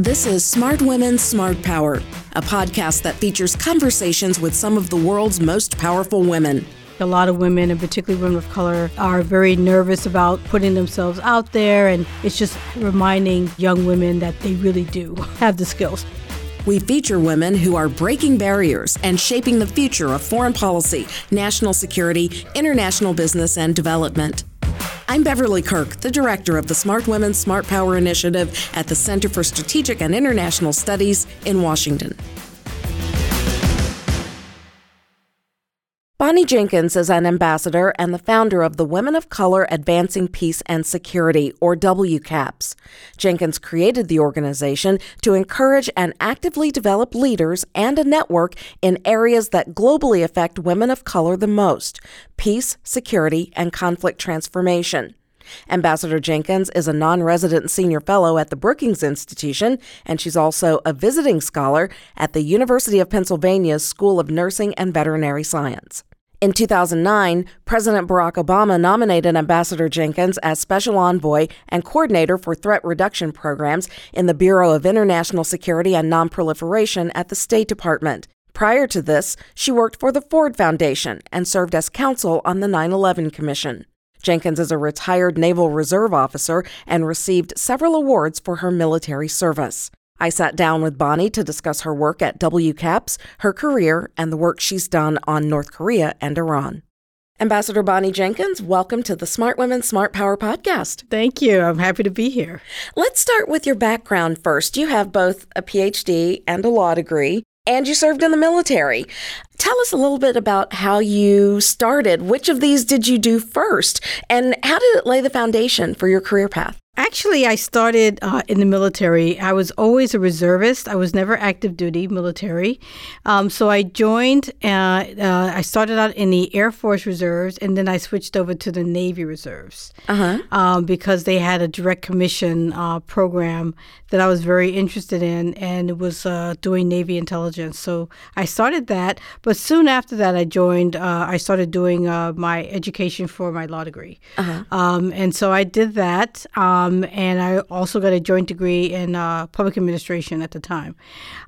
This is Smart Women, Smart Power, a podcast that features conversations with some of the world's most powerful women. A lot of women, and particularly women of color, are very nervous about putting themselves out there, and it's just reminding young women that they really do have the skills. We feature women who are breaking barriers and shaping the future of foreign policy, national security, international business, and development. I'm Beverly Kirk, the director of the Smart Women, Smart Power Initiative at the Center for Strategic and International Studies in Washington. Bonnie Jenkins is an ambassador and the founder of the Women of Color Advancing Peace and Security, or WCAPS. Jenkins created the organization to encourage and actively develop leaders and a network in areas that globally affect women of color the most peace, security, and conflict transformation. Ambassador Jenkins is a non resident senior fellow at the Brookings Institution, and she's also a visiting scholar at the University of Pennsylvania's School of Nursing and Veterinary Science. In 2009, President Barack Obama nominated Ambassador Jenkins as Special Envoy and Coordinator for Threat Reduction Programs in the Bureau of International Security and Nonproliferation at the State Department. Prior to this, she worked for the Ford Foundation and served as counsel on the 9 11 Commission. Jenkins is a retired Naval Reserve officer and received several awards for her military service. I sat down with Bonnie to discuss her work at WCAPS, her career, and the work she's done on North Korea and Iran. Ambassador Bonnie Jenkins, welcome to the Smart Women, Smart Power podcast. Thank you. I'm happy to be here. Let's start with your background first. You have both a PhD and a law degree, and you served in the military. Tell us a little bit about how you started. Which of these did you do first? And how did it lay the foundation for your career path? Actually, I started uh, in the military. I was always a reservist. I was never active duty military. Um, so I joined, uh, uh, I started out in the Air Force Reserves, and then I switched over to the Navy Reserves uh-huh. um, because they had a direct commission uh, program that I was very interested in, and it was uh, doing Navy intelligence. So I started that. But soon after that, I joined, uh, I started doing my education for my law degree. Uh-huh. Um, and so I did that. Um, um, and I also got a joint degree in uh, public administration at the time.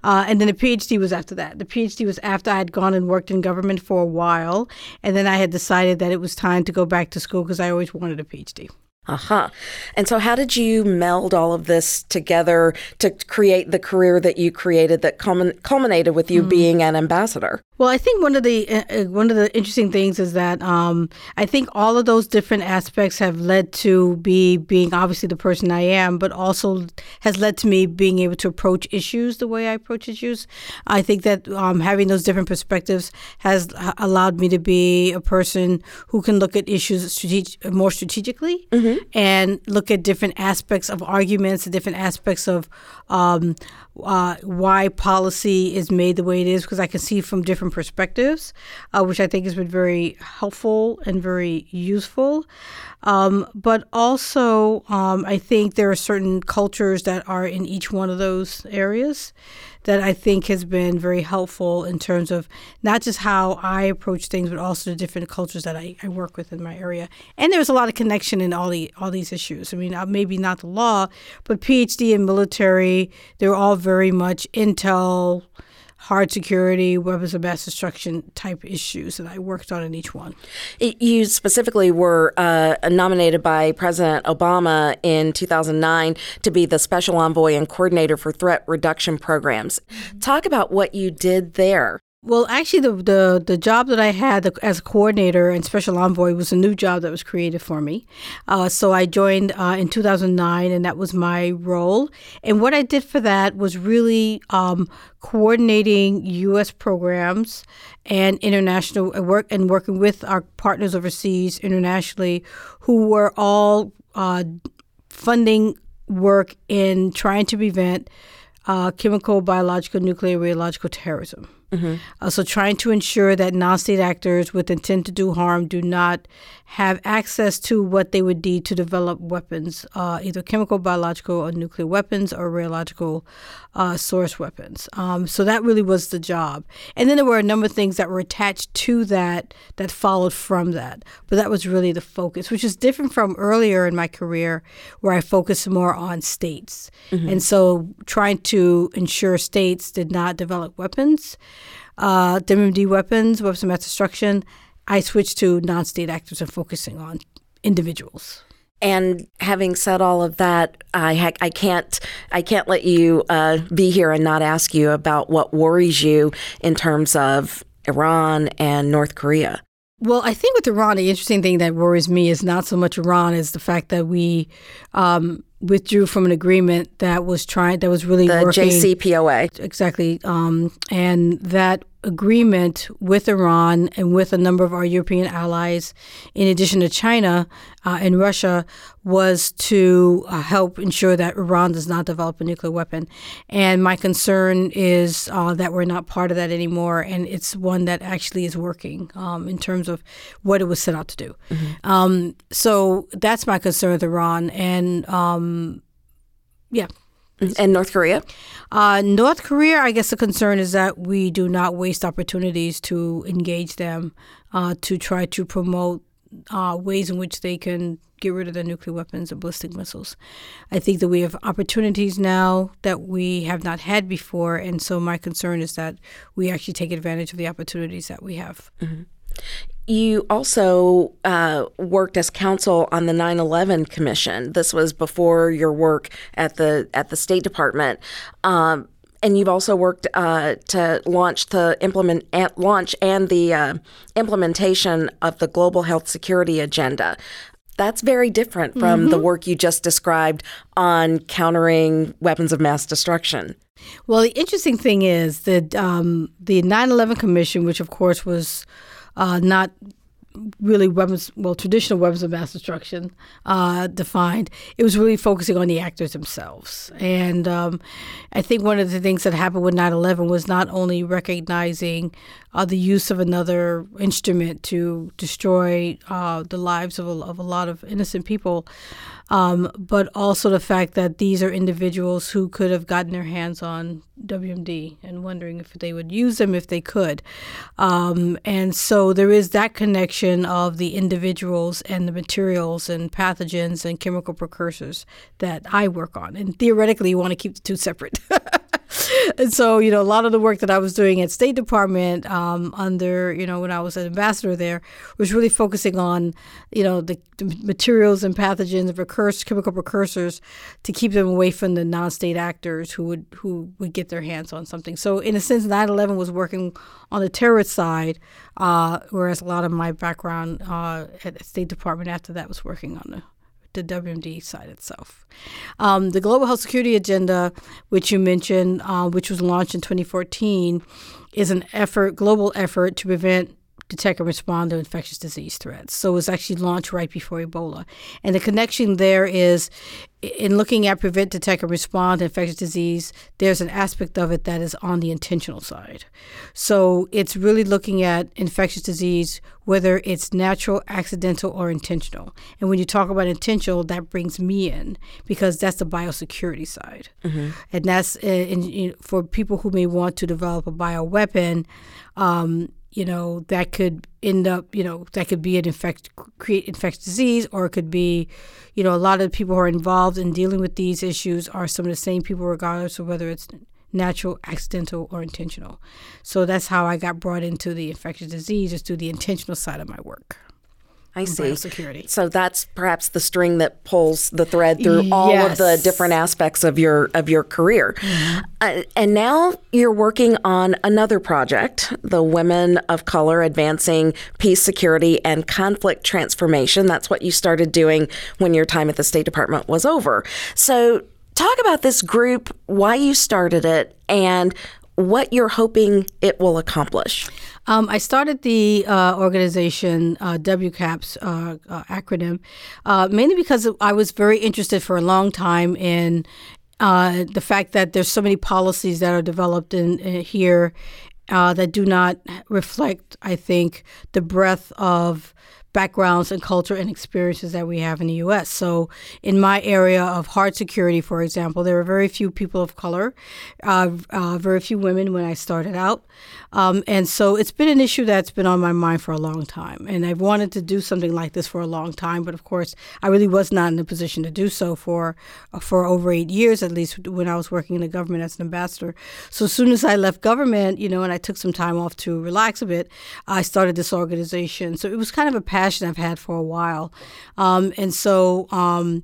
Uh, and then the PhD was after that. The PhD was after I had gone and worked in government for a while. And then I had decided that it was time to go back to school because I always wanted a PhD. Uh huh. And so, how did you meld all of this together to create the career that you created that culminated with you mm. being an ambassador? Well, I think one of the uh, uh, one of the interesting things is that um, I think all of those different aspects have led to be being obviously the person I am, but also has led to me being able to approach issues the way I approach issues. I think that um, having those different perspectives has allowed me to be a person who can look at issues more strategically. Mm-hmm. and look at different aspects of arguments, different aspects of um, uh, why policy is made the way it is, because I can see from different perspectives, uh, which I think has been very helpful and very useful. Um, but also, um, I think there are certain cultures that are in each one of those areas that I think has been very helpful in terms of not just how I approach things, but also the different cultures that I, I work with in my area. And there's a lot of connection in all the all these issues. I mean, uh, maybe not the law, but PhD and military, they're all very much intel hard security, weapons of mass destruction type issues that I worked on in each one. You specifically were uh, nominated by President Obama in 2009 to be the special envoy and coordinator for threat reduction programs. Mm-hmm. Talk about what you did there. Well, actually, the, the the job that I had as a coordinator and special envoy was a new job that was created for me. Uh, so I joined uh, in 2009, and that was my role. And what I did for that was really um, coordinating U.S. programs and international uh, work and working with our partners overseas internationally, who were all uh, funding work in trying to prevent uh, chemical, biological, nuclear, radiological terrorism. Mm-hmm. Uh, so, trying to ensure that non state actors with intent to do harm do not have access to what they would need to develop weapons, uh, either chemical, biological, or nuclear weapons, or radiological uh, source weapons. Um, so that really was the job. And then there were a number of things that were attached to that that followed from that. But that was really the focus, which is different from earlier in my career where I focused more on states. Mm-hmm. And so trying to ensure states did not develop weapons, uh, WMD weapons, weapons of mass destruction I switched to non-state actors and focusing on individuals. And having said all of that, I ha- I can't I can't let you uh, be here and not ask you about what worries you in terms of Iran and North Korea. Well, I think with Iran, the interesting thing that worries me is not so much Iran as the fact that we um, withdrew from an agreement that was trying that was really the working, JCPOA exactly, um, and that agreement with Iran and with a number of our European allies, in addition to China uh, and Russia, was to uh, help ensure that Iran does not develop a nuclear weapon. And my concern is uh, that we're not part of that anymore, and it's one that actually is working um, in terms of what it was set out to do. Mm-hmm. Um, so that's my concern with Iran, and um, yeah. And North Korea? Uh, North Korea, I guess the concern is that we do not waste opportunities to engage them uh, to try to promote uh, ways in which they can get rid of their nuclear weapons and ballistic missiles. I think that we have opportunities now that we have not had before, and so my concern is that we actually take advantage of the opportunities that we have. Mm-hmm. You also uh, worked as counsel on the 9/11 Commission. This was before your work at the at the State Department. Um, and you've also worked uh, to launch the implement launch and the uh, implementation of the global health security agenda. That's very different from mm-hmm. the work you just described on countering weapons of mass destruction. Well, the interesting thing is that um, the 9/11 Commission, which of course was uh, not really weapons, well, traditional weapons of mass destruction uh, defined. It was really focusing on the actors themselves. And um, I think one of the things that happened with 9 11 was not only recognizing uh, the use of another instrument to destroy uh, the lives of a, of a lot of innocent people, um, but also the fact that these are individuals who could have gotten their hands on WMD and wondering if they would use them if they could. Um, and so there is that connection of the individuals and the materials and pathogens and chemical precursors that I work on. And theoretically, you want to keep the two separate. and so, you know, a lot of the work that I was doing at State Department um, under, you know, when I was an ambassador there was really focusing on, you know, the, the materials and pathogens precursors, chemical precursors to keep them away from the non-state actors who would who would get their hands on something. So, in a sense, 9/11 was working on the terrorist side, uh, whereas a lot of my background uh, at State Department after that was working on the the WMD side itself. Um, the Global Health Security Agenda, which you mentioned, uh, which was launched in 2014, is an effort, global effort to prevent detect and respond to infectious disease threats. So it was actually launched right before Ebola. And the connection there is in looking at prevent, detect, and respond to infectious disease, there's an aspect of it that is on the intentional side. So it's really looking at infectious disease, whether it's natural, accidental, or intentional. And when you talk about intentional, that brings me in because that's the biosecurity side. Mm-hmm. And that's uh, in, in, for people who may want to develop a bioweapon. Um, you know, that could end up, you know, that could be an infect, create infectious disease, or it could be, you know, a lot of people who are involved in dealing with these issues are some of the same people, regardless of whether it's natural, accidental, or intentional. So that's how I got brought into the infectious disease, is through the intentional side of my work. I see. Security. So that's perhaps the string that pulls the thread through yes. all of the different aspects of your of your career. Mm-hmm. Uh, and now you're working on another project, the Women of Color Advancing Peace, Security, and Conflict Transformation. That's what you started doing when your time at the State Department was over. So talk about this group, why you started it, and what you're hoping it will accomplish. Um, I started the uh, organization, uh, WCAPS uh, uh, acronym, uh, mainly because I was very interested for a long time in uh, the fact that there's so many policies that are developed in, in here that do not reflect, I think, the breadth of backgrounds and culture and experiences that we have in the U.S. So, in my area of hard security, for example, there were very few people of color, uh, uh, very few women when I started out. Um, and so it's been an issue that's been on my mind for a long time. And I've wanted to do something like this for a long time, but of course, I really was not in a position to do so for uh, for over eight years, at least when I was working in the government as an ambassador. So as soon as I left government, you know, and I took some time off to relax a bit, I started this organization. So it was kind of a passion I've had for a while. Um, and so um,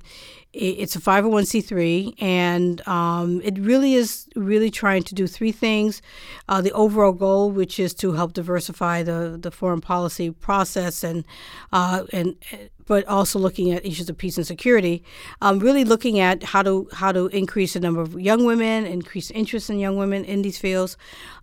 it's a 501c3, and um, it really is really trying to do three things. Uh, the overall goal, which is to help diversify the, the foreign policy process and uh, and but also looking at issues of peace and security, um, really looking at how to how to increase the number of young women, increase interest in young women in these fields,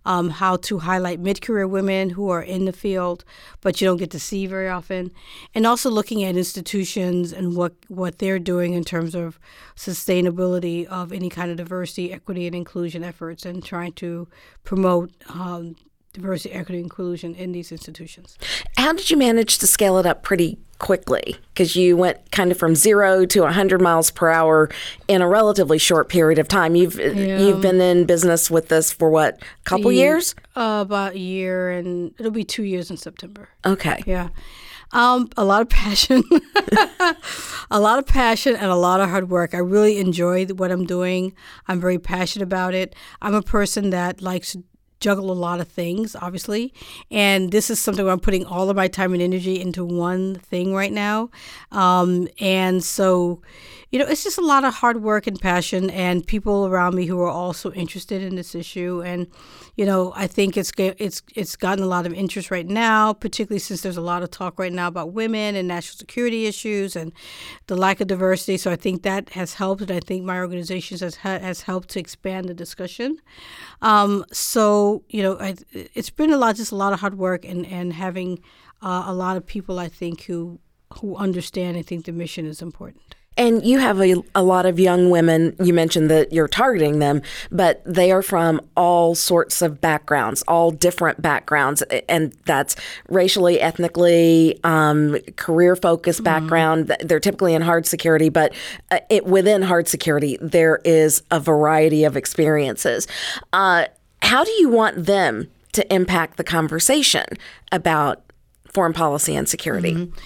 um, how to highlight mid-career women who are in the field but you don't get to see very often, and also looking at institutions and what what they're doing in terms of sustainability of any kind of diversity, equity, and inclusion efforts, and trying to promote um, diversity, equity, inclusion in these institutions. How did you manage to scale it up pretty quickly? Because you went kind of from zero to 100 miles per hour in a relatively short period of time. You've yeah. you've been in business with this for what, a couple years? Uh, about a year, and it'll be two years in September. Okay. Yeah. Um, a lot of passion, a lot of passion, and a lot of hard work. I really enjoy what I'm doing. I'm very passionate about it. I'm a person that likes juggle a lot of things, obviously. And this is something where I'm putting all of my time and energy into one thing right now. Um, and so, you know, it's just a lot of hard work and passion, and people around me who are also interested in this issue. And you know, I think it's it's it's gotten a lot of interest right now, particularly since there's a lot of talk right now about women and national security issues and the lack of diversity. So I think that has helped, and I think my organization has has helped to expand the discussion. Um, so you know, I, it's been a lot, just a lot of hard work, and and having uh, a lot of people, I think, who who understand and think the mission is important. And you have a, a lot of young women. You mentioned that you're targeting them, but they are from all sorts of backgrounds, all different backgrounds. And that's racially, ethnically, um, career focused mm-hmm. background. They're typically in hard security, but uh, it, within hard security, there is a variety of experiences. Uh, how do you want them to impact the conversation about foreign policy and security? Mm-hmm.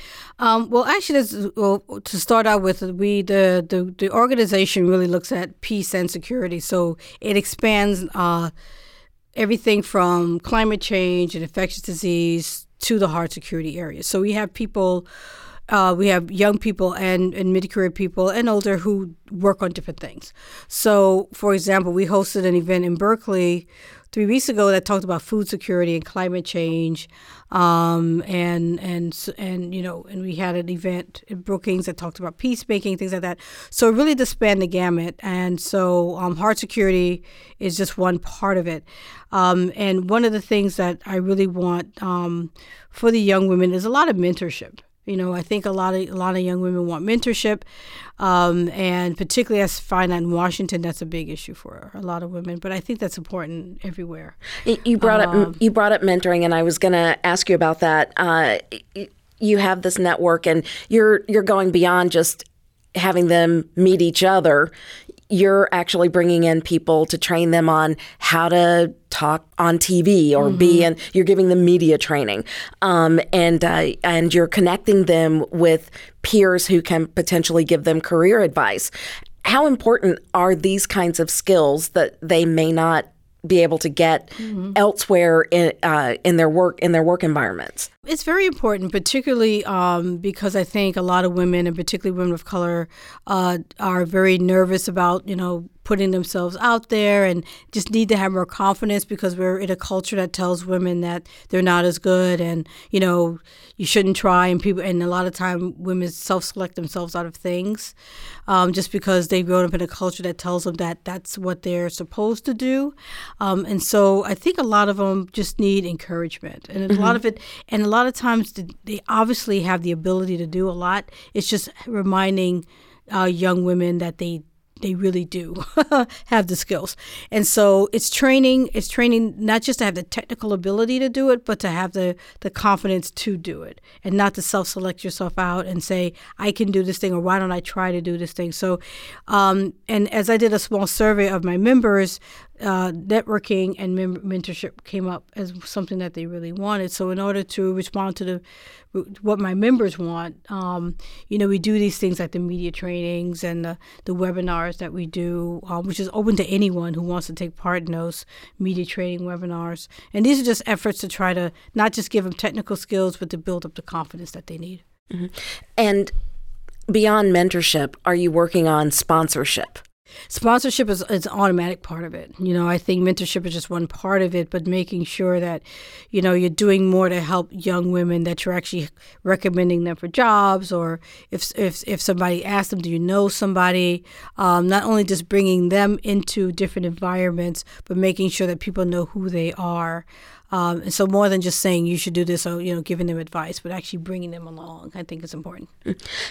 Um, well, actually, well, to start out with, we the, the, the organization really looks at peace and security. So it expands uh, everything from climate change and infectious disease to the hard security areas. So we have people. Uh, we have young people and, and mid-career people and older who work on different things. So, for example, we hosted an event in Berkeley three weeks ago that talked about food security and climate change, um, and and and you know, and we had an event in Brookings that talked about peacemaking, things like that. So it really just spanned the gamut, and so um, hard security is just one part of it. Um, and one of the things that I really want um, for the young women is a lot of mentorship. You know, I think a lot of a lot of young women want mentorship, um, and particularly I find that in Washington, that's a big issue for a lot of women. But I think that's important everywhere. You brought um, up you brought up mentoring, and I was going to ask you about that. Uh, you have this network, and you're you're going beyond just having them meet each other you're actually bringing in people to train them on how to talk on TV or mm-hmm. be in. You're giving them media training, um, and uh, and you're connecting them with peers who can potentially give them career advice. How important are these kinds of skills that they may not be able to get mm-hmm. elsewhere in uh, in their work in their work environments. It's very important, particularly um, because I think a lot of women, and particularly women of color, uh, are very nervous about you know putting themselves out there and just need to have more confidence because we're in a culture that tells women that they're not as good and you know you shouldn't try and people and a lot of time women self-select themselves out of things um, just because they've grown up in a culture that tells them that that's what they're supposed to do. Um, and so i think a lot of them just need encouragement. And mm-hmm. a lot of it and a lot of times they obviously have the ability to do a lot. It's just reminding uh, young women that they they really do have the skills. And so it's training, it's training not just to have the technical ability to do it, but to have the, the confidence to do it and not to self select yourself out and say, I can do this thing or why don't I try to do this thing. So, um, and as I did a small survey of my members, uh, networking and mem- mentorship came up as something that they really wanted. So, in order to respond to the what my members want, um, you know, we do these things like the media trainings and the, the webinars that we do, um, which is open to anyone who wants to take part in those media training webinars. And these are just efforts to try to not just give them technical skills, but to build up the confidence that they need. Mm-hmm. And beyond mentorship, are you working on sponsorship? Sponsorship is, an automatic part of it. You know, I think mentorship is just one part of it, but making sure that, you know, you're doing more to help young women, that you're actually recommending them for jobs, or if if if somebody asks them, do you know somebody? Um, not only just bringing them into different environments, but making sure that people know who they are. Um, and so more than just saying you should do this or you know giving them advice, but actually bringing them along, I think is important.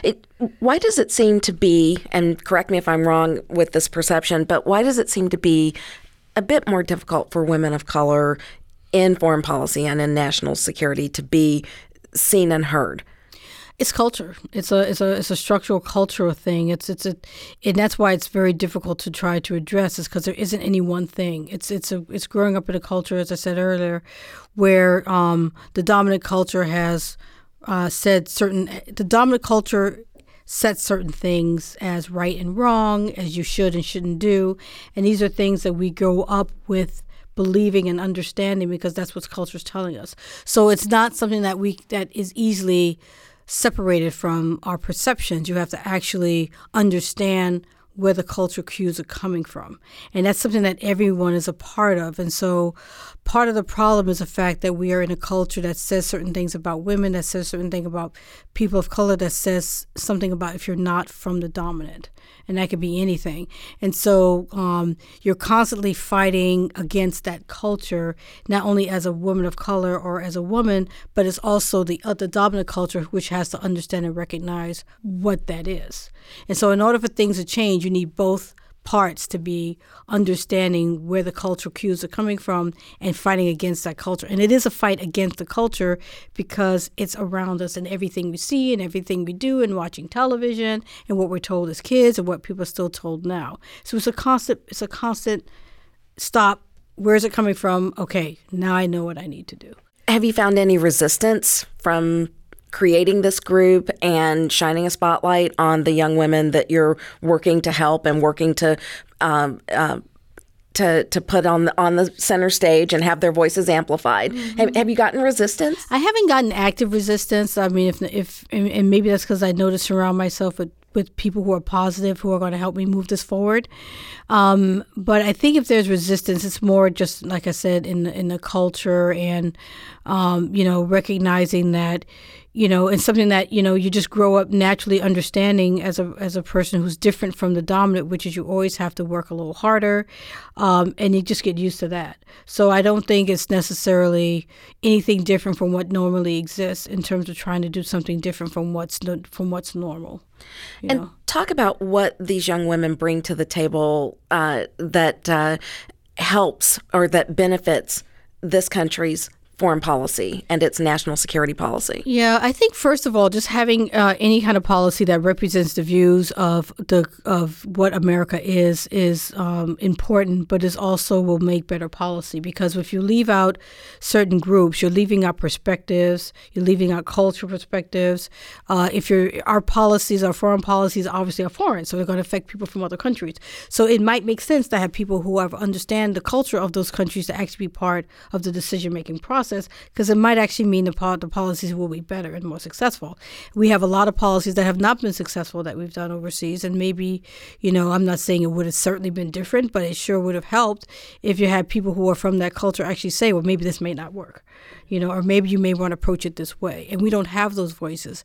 It, why does it seem to be, and correct me if I'm wrong with this perception, but why does it seem to be a bit more difficult for women of color in foreign policy and in national security to be seen and heard? It's culture. It's a it's a it's a structural cultural thing. It's it's a, and that's why it's very difficult to try to address. Is because there isn't any one thing. It's it's a it's growing up in a culture, as I said earlier, where um, the dominant culture has uh, said certain. The dominant culture sets certain things as right and wrong, as you should and shouldn't do, and these are things that we grow up with believing and understanding because that's what culture is telling us. So it's not something that we that is easily separated from our perceptions. You have to actually understand where the cultural cues are coming from. And that's something that everyone is a part of. And so part of the problem is the fact that we are in a culture that says certain things about women, that says certain things about people of color, that says something about if you're not from the dominant and that could be anything. And so um, you're constantly fighting against that culture, not only as a woman of color or as a woman, but it's also the uh, the dominant culture, which has to understand and recognize what that is. And so, in order for things to change, you need both parts to be understanding where the cultural cues are coming from and fighting against that culture. And it is a fight against the culture because it's around us and everything we see and everything we do and watching television and what we're told as kids and what people are still told now. So it's a constant it's a constant stop. Where is it coming from? Okay, now I know what I need to do. Have you found any resistance from creating this group and shining a spotlight on the young women that you're working to help and working to um, uh, to to put on the on the center stage and have their voices amplified. Mm-hmm. Have, have, you gotten resistance? I haven't gotten active resistance. I mean, if if and maybe that's because I know to surround myself with with people who are positive who are going to help me move this forward. Um, but I think if there's resistance, it's more just like I said in in the culture and um, you know recognizing that you know, and something that you know you just grow up naturally understanding as a as a person who's different from the dominant, which is you always have to work a little harder, um, and you just get used to that. So I don't think it's necessarily anything different from what normally exists in terms of trying to do something different from what's from what's normal. And know. talk about what these young women bring to the table uh, that uh, helps or that benefits this country's foreign policy and its national security policy? Yeah, I think first of all, just having uh, any kind of policy that represents the views of the of what America is is um, important, but is also will make better policy because if you leave out certain groups, you're leaving out perspectives, you're leaving out cultural perspectives. Uh, if you're our policies, our foreign policies, obviously are foreign, so they're going to affect people from other countries. So it might make sense to have people who have understand the culture of those countries to actually be part of the decision making process process because it might actually mean the, the policies will be better and more successful. We have a lot of policies that have not been successful that we've done overseas, and maybe, you know, I'm not saying it would have certainly been different, but it sure would have helped if you had people who are from that culture actually say, well, maybe this may not work you know, or maybe you may want to approach it this way. And we don't have those voices.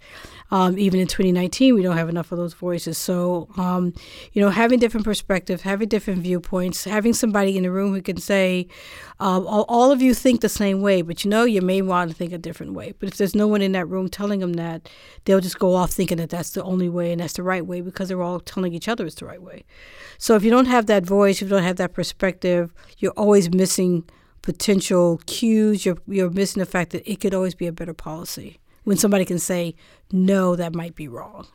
Um, even in 2019, we don't have enough of those voices. So, um, you know, having different perspectives, having different viewpoints, having somebody in the room who can say, um, all, all, of you think the same way, but you know, you may want to think a different way. But if there's no one in that room telling them that, they'll just go off thinking that that's the only way and that's the right way because they're all telling each other it's the right way. So if you don't have that voice, if you don't have that perspective, you're always missing potential cues. You're, you're missing the fact that it could always be a better policy when somebody can say, no, that might be wrong.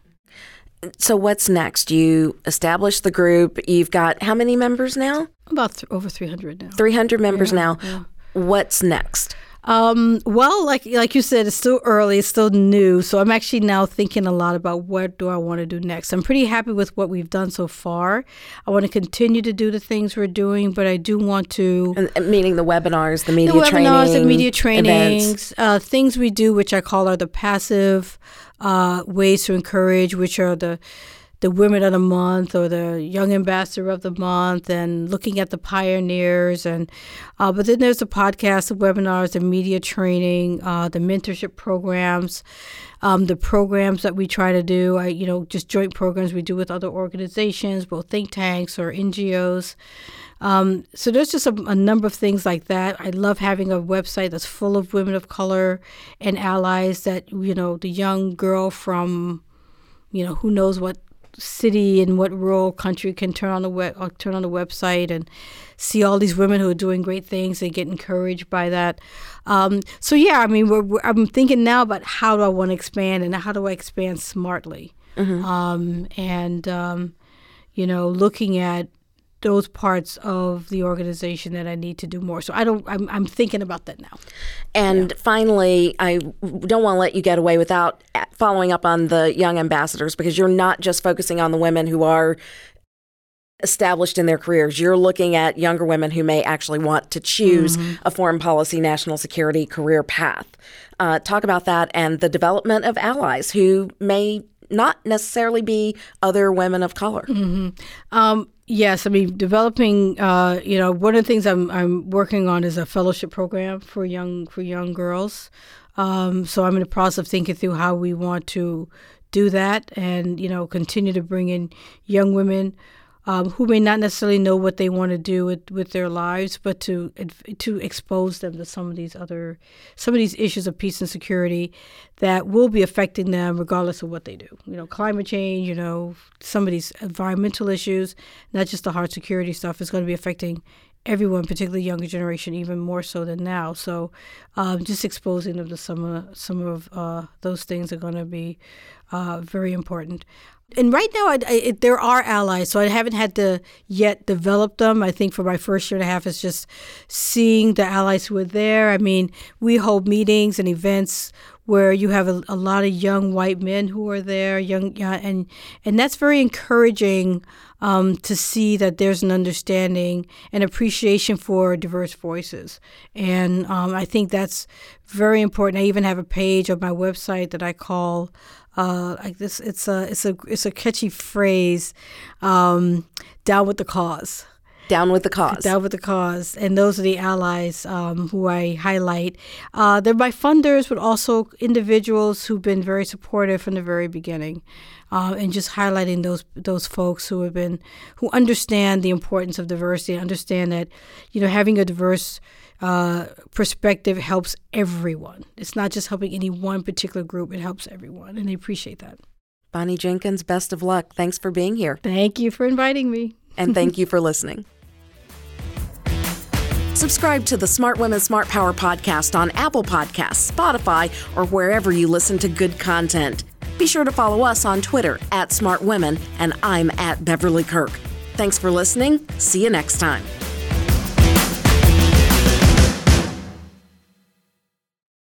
So, what's next? You establish the group. You've got how many members now? About th- over 300 now. 300 members yeah, now. Yeah. What's next? Um, well, like like you said, it's still early, it's still new. So I'm actually now thinking a lot about what do I want to do next. I'm pretty happy with what we've done so far. I want to continue to do the things we're doing, but I do want to and, meaning the webinars, the media the training, webinars, the media trainings, uh, things we do, which I call are the passive uh, ways to encourage, which are the the Women of the Month or the Young Ambassador of the Month and looking at the pioneers. And uh, but then there's the podcast, the webinars, the media training, uh, the mentorship programs, um, the programs that we try to do. I, you know, just joint programs we do with other organizations, both think tanks or NGOs. Um, so there's just a, a, number of things like that. I love having a website that's full of women of color and allies that you know the young girl from you know who knows what city and what rural country can turn on the web, uh, turn on the website and see all these women who are doing great things and get encouraged by that. Um, so yeah, I mean, we're, we're, I'm thinking now about how do I want to expand and how do I expand smartly, mm-hmm. um, and um, you know, looking at those parts of the organization that I need to do more. So I don't. I'm, I'm thinking about that now. And yeah. finally, I don't want to let you get away without following up on the young ambassadors because you're not just focusing on the women who are established in their careers. You're looking at younger women who may actually want to choose mm-hmm. a foreign policy, national security career path. Uh, talk about that and the development of allies who may not necessarily be other women of color. Mm-hmm. Um, Yes, I mean developing. Uh, you know, one of the things I'm I'm working on is a fellowship program for young for young girls. Um, so I'm in the process of thinking through how we want to do that, and you know, continue to bring in young women um, who may not necessarily know what they want to do with, with their lives, but to to expose them to some of these other some of these issues of peace and security that will be affecting them regardless of what they do. You know, climate change. You know, some of these environmental issues, not just the hard security stuff, is going to be affecting everyone, particularly younger generation, even more so than now. So, um, just exposing them to some of some of uh, those things are going to be uh, very important and right now, I, I, there are allies, so I haven't had to yet develop them. I think for my first year and a half, it's just seeing the allies who are there. I mean, we hold meetings and events where you have a, a lot of young white men who are there, young, and and that's very encouraging um, to see that there's an understanding and appreciation for diverse voices, and um, I think that's very important. I even have a page on my website that I call uh, like this. It's a it's a it's a catchy phrase. Um, down with the cause. Down with the cause. Down with the cause. And those are the allies um, who I highlight. Uh, they're my funders, but also individuals who've been very supportive from the very beginning. Uh, and just highlighting those those folks who have been who understand the importance of diversity, understand that you know having a diverse uh, perspective helps everyone. It's not just helping any one particular group, it helps everyone, and I appreciate that. Bonnie Jenkins, best of luck. Thanks for being here. Thank you for inviting me. and thank you for listening. Subscribe to the Smart Women Smart Power podcast on Apple Podcasts, Spotify, or wherever you listen to good content. Be sure to follow us on Twitter at Smart Women, and I'm at Beverly Kirk. Thanks for listening. See you next time.